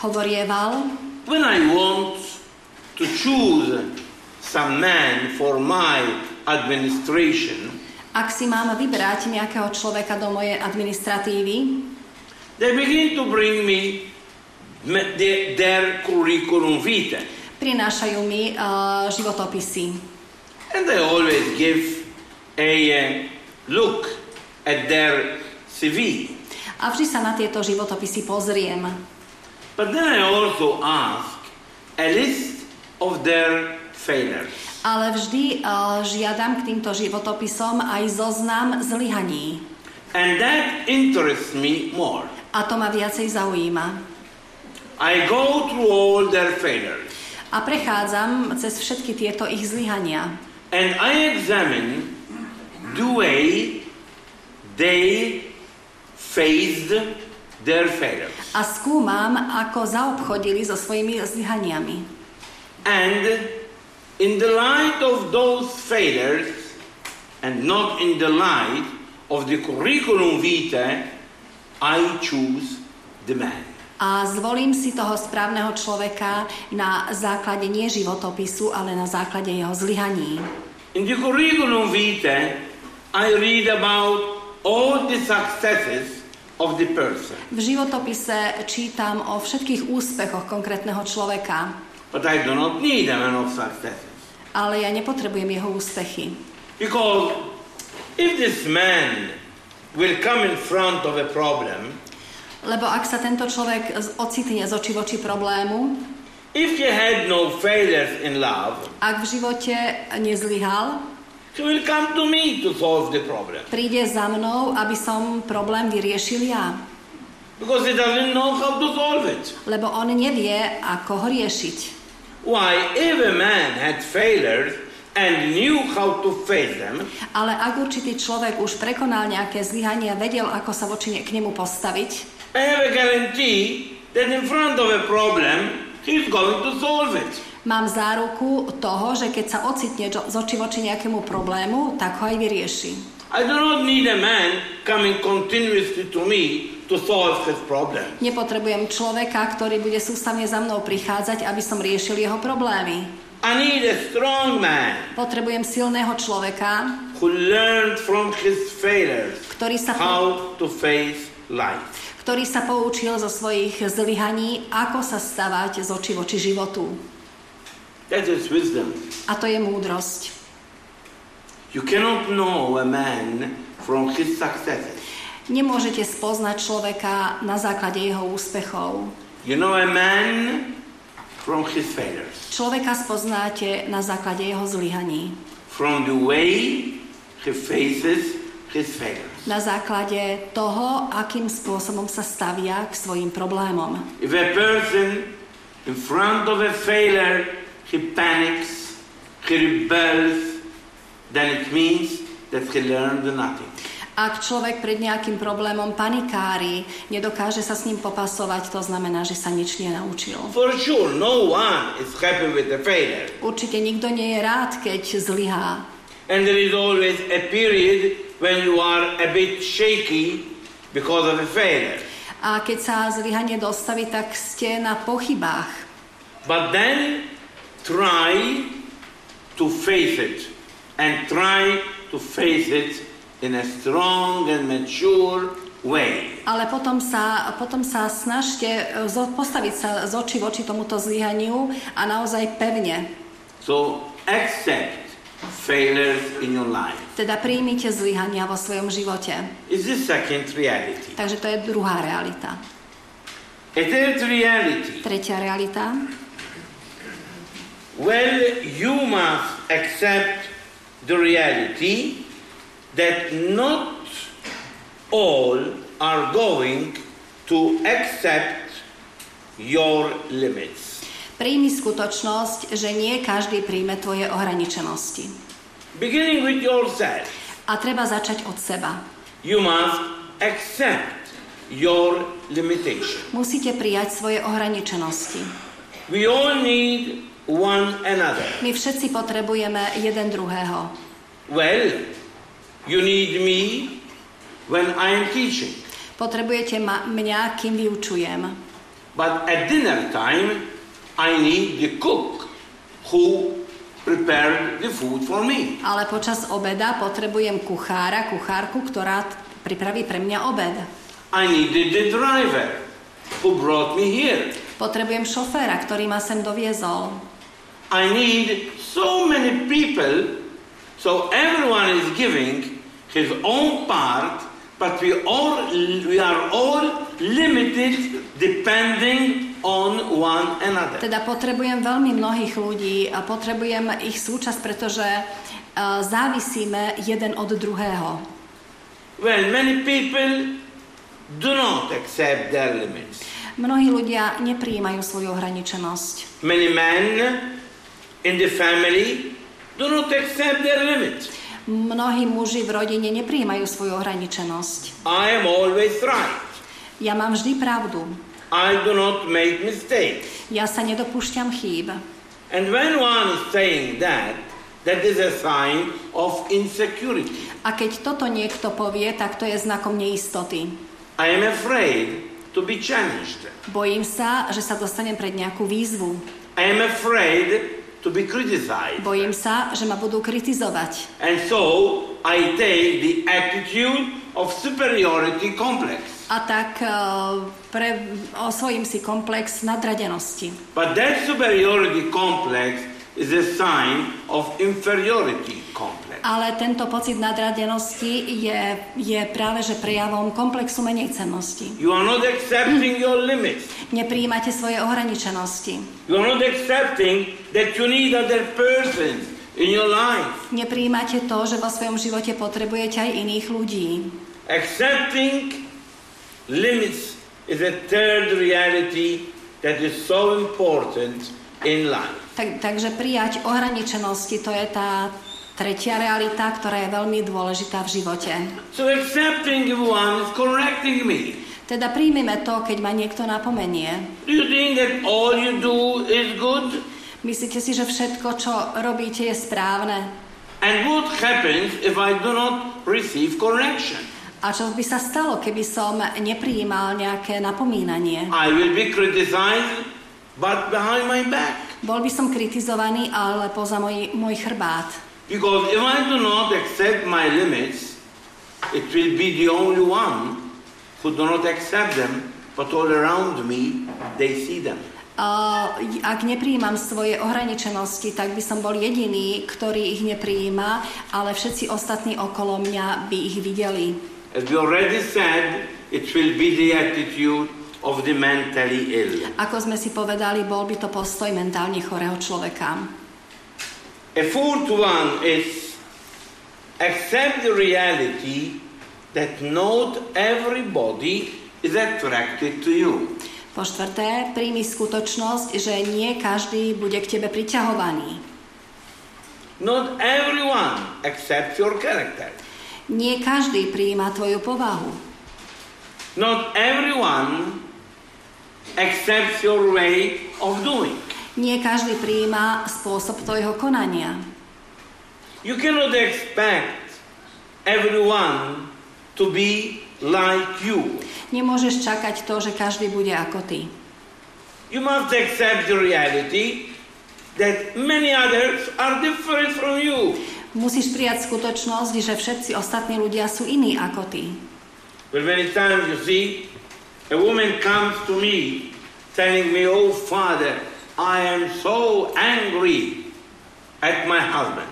Hovorieval, when I want to choose some man for my administration, ak si mám vybrať nejakého človeka do mojej administratívy, they begin to bring me their, their curriculum vitae. prinášajú mi uh, životopisy. And I always give a uh, look at their CV. A vždy sa na tieto životopisy pozriem. But then I also ask a list of their failures. Ale vždy uh, žiadam k týmto životopisom aj zoznam zlyhaní. And that interests me more. A to ma viacej zaujíma. I go through all their failures A prechádzam cez všetky tieto ich zlyhania. and I examine the way they faced their failures. A skúmam, ako zaobchodili so svojimi zlyhaniami. And in the light of those failures, and not in the light of the curriculum vitae, I choose the man. A zvolím si toho správneho človeka na základe nie životopisu, ale na základe jeho zlyhaní. In the curriculum vitae, I read about all the successes of the person, V životopise čítam o všetkých úspechoch konkrétneho človeka, but I do not need a man of ale ja nepotrebujem jeho úspechy. Because if this man will come in front of a problem, Lebo ak sa tento človek ocitne z oči voči problému, if he had no failures in love, ak v živote nezlyhal, he will come to me to solve the problem. príde za mnou, aby som problém vyriešil ja. Because he doesn't know how to solve it. Lebo on nevie, ako ho riešiť. why if a man had failures and knew how to face them, Ale ak určitý človek už prekonal nejaké zlyhania, vedel, ako sa voči ne- k nemu postaviť, I have a guarantee that in front of a problem, he's going to solve it. Mám záruku toho, že keď sa ocitne z oči voči nejakému problému, tak ho aj vyrieši. I do not need a man coming continuously to me to solve his problem. Nepotrebujem človeka, ktorý bude sústavne za mnou prichádzať, aby som riešil jeho problémy. I need a strong man Potrebujem silného človeka, who learned from his failures ktorý sa, how to face life. ktorý sa poučil zo svojich zlyhaní, ako sa stavať z oči voči životu. That is wisdom. A to je múdrosť. You cannot know a man from his successes. Nemôžete spoznať človeka na základe jeho úspechov. You know a man from his failures, Človeka spoznáte na základe jeho zlyhaní. from the way he faces his failures. Na základe toho, akým spôsobom sa stavia k svojim problémom. If a person in front of a failure he panics, he rebels, then it means that he learned nothing. Ak človek pred nejakým problémom panikári, nedokáže sa s ním popasovať, to znamená, že sa nič nenaučil. For sure, no one is happy with the failure. Určite nikto nie je rád, keď zlyhá. And there is always a period when you are a bit shaky because of a failure. A keď sa zlyhanie dostaví, tak ste na pochybách. But then try to face it and try to face it in a strong and mature way. Ale potom sa, potom sa snažte e, zo- postaviť sa z oči voči tomuto zlyhaniu a naozaj pevne. So accept failures in your life. Teda príjmite zlyhania vo svojom živote. Is the second reality. Takže to je druhá realita. A third reality. Tretia realita. Well, you must accept the reality that not all are going to accept your limits. Príjmi skutočnosť, že nie každý príjme tvoje ohraničenosti. Beginning with yourself, A treba začať od seba. you must accept your limitation. Musíte prijať svoje ohraničenosti. We all need one another. My všetci potrebujeme jeden druhého. Well, you need me when I am teaching, Potrebujete ma, mňa, kým vyučujem. but at dinner time, I need the cook who prepared the food for me. Ale počas obeda potrebujem kuchára, kuchárku, ktorá pripraví pre mňa obed. I needed the driver who brought me here. Potrebujem šoféra, ktorý ma sem doviezol. I need so many people, so everyone is giving his own part, but we all we are all limited depending on one another. Teda potrebujem veľmi mnohých ľudí a potrebujem ich súčasť, pretože uh, závisíme jeden od druhého. Well, many people do not accept their limits. Mnohí ľudia nepríjmajú svoju ohraničenosť. Many men in the family do not accept their limits. Mnohí muži v rodine nepríjmajú svoju ohraničenosť. I am always right. Ja mám vždy pravdu. I do not make mistakes. Ja sa nedopúšťam chýb. And when one is saying that, that is a sign of insecurity. A keď toto niekto povie, tak to je znakom neistoty. I am afraid to be challenged. Bojím sa, že sa dostanem pred nejakú výzvu. I am afraid to be criticized. Bojím sa, že ma budú kritizovať. And so I take the attitude of superiority complex. A tak eh, pre, osvojím si komplex nadradenosti. But that superiority complex is a sign of inferiority complex. Ale tento pocit nadradenosti je, je práve že prejavom komplexu menejcennosti. You are not accepting your limits. Nepríjmate svoje ohraničenosti. You are not accepting that you need other persons in your life. Nepríjmate to, že vo svojom živote potrebujete aj iných ľudí. Accepting limits is a third reality that is so important in life. Tak, takže prijať ohraničenosti, to je tá tretia realita, ktorá je veľmi dôležitá v živote. So accepting one is correcting me. Teda príjmeme to, keď ma niekto napomenie. Do you think that all you do is good? Myslíte si, že všetko, čo robíte, je správne? And what happens if I do not receive correction? A čo by sa stalo, keby som neprijímal nejaké napomínanie? I will be criticized, but behind my back. Bol by som kritizovaný, ale poza môj, môj chrbát. Because if I do not accept my limits, it will be the only one who do not accept them, but all around me, they see them. Uh, ak nepríjmam svoje ohraničenosti, tak by som bol jediný, ktorý ich neprijíma, ale všetci ostatní okolo mňa by ich videli. As we already said, it will be the attitude of the mentally ill. Ako sme si povedali, bol by to postoj mentálne chorého človeka. A fourth one is accept the reality that not everybody is attracted to you. Po štvrté, príjmi skutočnosť, že nie každý bude k tebe priťahovaný. Not everyone accepts your character. Nie každý prijíma tvoju povahu. Not everyone accepts your way of doing. Nie každý prijíma spôsob tvojho konania. You cannot expect everyone to be like you. Nemôžeš čakať to, že každý bude ako ty. You must accept the reality that many others are different from you. Musíš prijať skutočnosť, že všetci ostatní ľudia sú iní ako ty. But many times you see, a woman comes to me telling me, Oh, Father, I am so angry at my husband.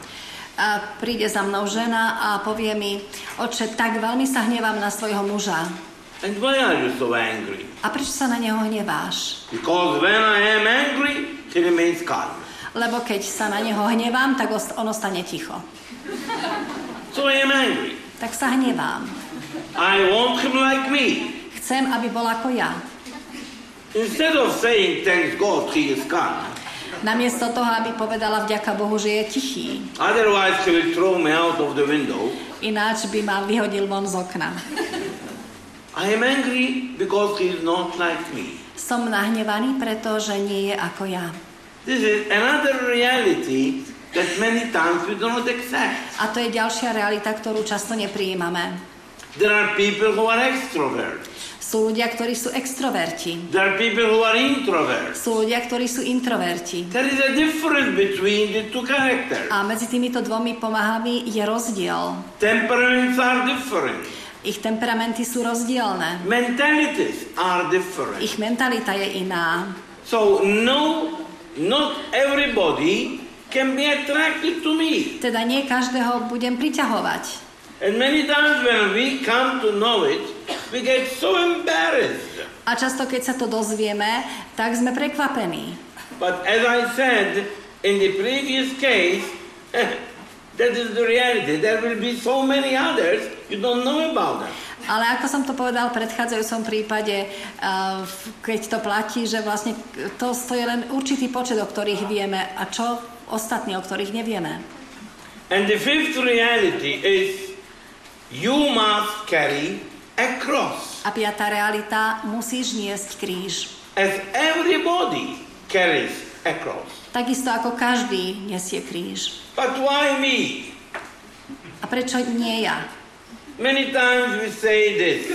A príde za mnou žena a povie mi, oče, tak veľmi sa hnevám na svojho muža. And why are you so angry? A prečo sa na neho hneváš? Because when I am angry, he remains calm. Lebo keď sa na neho hnevám, tak on ostane ticho. So I am angry. Tak sa hnevám. I want him like me. Chcem, aby bol ako ja. Instead of saying, thanks God, he is calm. Namiesto toho, aby povedala vďaka Bohu, že je tichý. Otherwise, he will throw me out of the window. Ináč by ma vyhodil von z okna. I am angry because he is not like me. Som nahnevaný, pretože nie je ako ja. This is another reality that many times we do not accept. A to je ďalšia realita, ktorú často neprijímame. There are people who are extroverts. Sú ľudia, ktorí sú extroverti. There are people who are introverts. Sú ľudia, ktorí sú introverti. There is a difference between the two characters. A medzi týmito dvomi pomahami je rozdiel. Temperaments are different. Ich temperamenty sú rozdielne. Mentalities are different. Ich mentalita je iná. So no, not everybody can be attracted to me. Teda nie každého budem priťahovať. And many times when we come to know it, we get so embarrassed. A často, keď sa to dozvieme, tak sme prekvapení. But as I said in the previous case, that is the reality. There will be so many others you don't know about them. Ale ako som to povedal v predchádzajúcom prípade, uh, keď to platí, že vlastne to, to je len určitý počet, o ktorých vieme a čo ostatní, o ktorých nevieme. And the fifth reality is you must carry a cross. A piatá realita, musíš niesť kríž. As everybody carries a cross. Takisto ako každý nesie kríž. But why me? A prečo nie ja? Many times we say this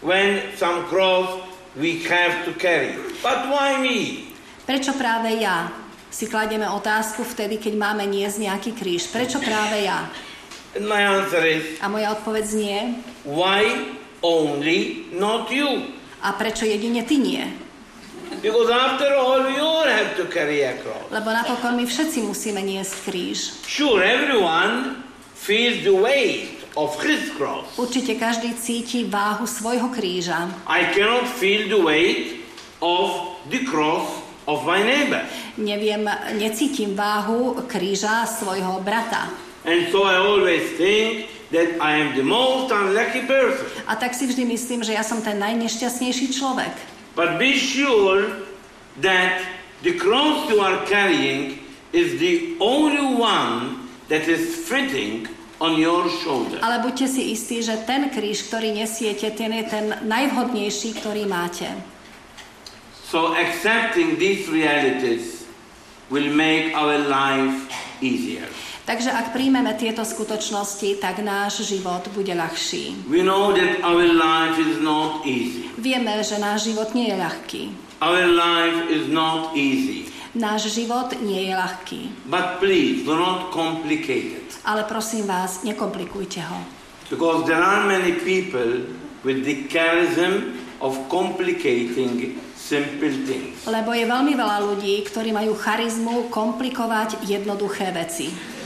when some cross we have to carry. But why me? Prečo práve ja? Si kladieme otázku vtedy, keď máme niesť nejaký kríž. Prečo práve ja? And my answer is A moja odpoveď znie, why only not you? a prečo jedine ty nie? Because after all, we all have to carry a cross. Lebo napokon my všetci musíme niesť kríž. Sure, everyone feels the weight of his cross. Určite každý cíti váhu svojho kríža. I cannot feel the weight of the cross of my neighbor. Neviem, necítim váhu kríža svojho brata. And so I always think that I am the most unlucky person. A tak si vždy myslím, že ja som ten najnešťastnejší človek. But be sure that the cross you are carrying is the only one that is fitting on your shoulder. Ale buďte si istí, že ten kríž, ktorý nesiete, ten je ten najvhodnejší, ktorý máte. So accepting these realities will make our life easier. Takže ak príjmeme tieto skutočnosti, tak náš život bude ľahší. We know that our life is not easy. Vieme, že náš život nie je ľahký. Our life is not easy. Náš život nie je ľahký. But please do not complicate it. Ale prosím vás, nekomplikujte ho. Because there are many people with the charism of complicating simple things. Lebo je veľmi veľa ľudí, ktorí majú charizmu komplikovať jednoduché veci.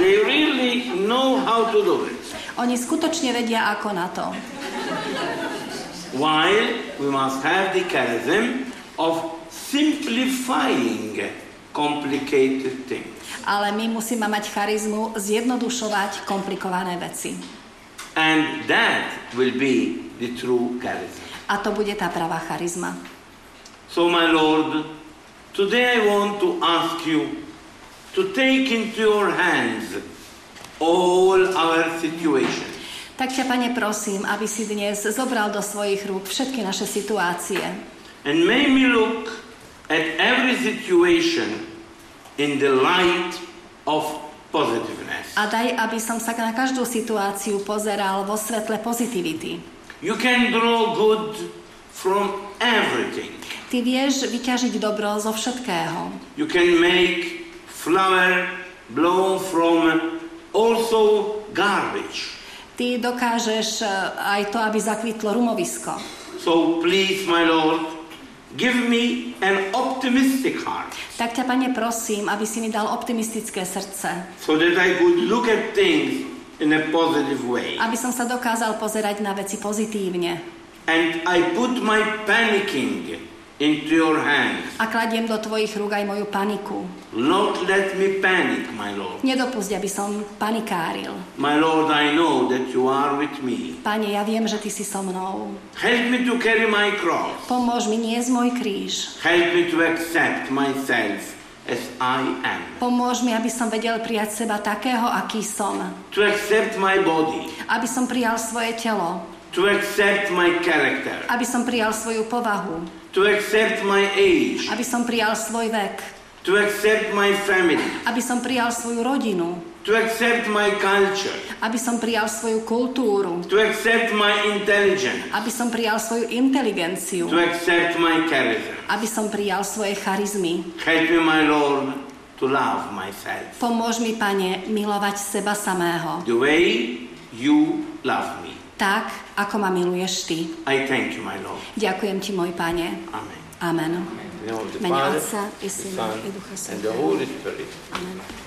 They really know how to do it. Oni skutočne vedia, ako na to. While we must have the charism of simplifying complicated things. Ale my musíme mať charizmu zjednodušovať komplikované veci. And that will be the true charism. A to bude tá pravá charizma. So, my Lord, today I want to ask you to take into your hands all our situations. Tak ťa, Pane, prosím, aby si dnes zobral do svojich rúk všetky naše situácie. And may me look at every situation in the light of positiveness. A daj, aby som sa na každú situáciu pozeral vo svetle pozitivity. You can draw good from everything. Ty vieš vyťažiť dobro zo všetkého. You can make flower bloom from also garbage. Ty dokážeš eh, aj to, aby zakvitlo rumovisko. So please, my Lord, give me an optimistic heart Tak ťa, Pane, prosím, aby si mi dal optimistické srdce. so that I could look at things in a positive way. Aby som sa dokázal pozerať na veci pozitívne. And I put my panicking into your hands. A kladiem do tvojich rúk aj moju paniku. Not let me panic, my Lord. Nedopusť, aby som panikáril. My Lord, I know that you are with me. Pane, ja viem, že Ty si so mnou. Help me to carry my cross. Pomôž mi niesť môj kríž. Help me to accept myself as I am. Pomôž mi, aby som vedel prijať seba takého, aký som. To accept my body. Aby som prijal svoje telo. To accept my character. Aby som prijal svoju povahu. To accept my age. Aby som prijal svoj vek. To accept my family. Aby som prijal svoju rodinu. To accept my culture. Aby som prijal svoju kultúru. To accept my intelligence. Aby som prijal svoju inteligenciu. To accept my charism. Aby som prijal svoje charizmy. Help me, my Lord, to love myself Pomôž mi, Pane, milovať seba samého. the way you love me. Tak, ako ma miluješ Ty. I thank you, my Lord. Ďakujem Ti, môj Pane. Amen. Amen. The Mene Otca i Syna i Ducha Svätého. Amen.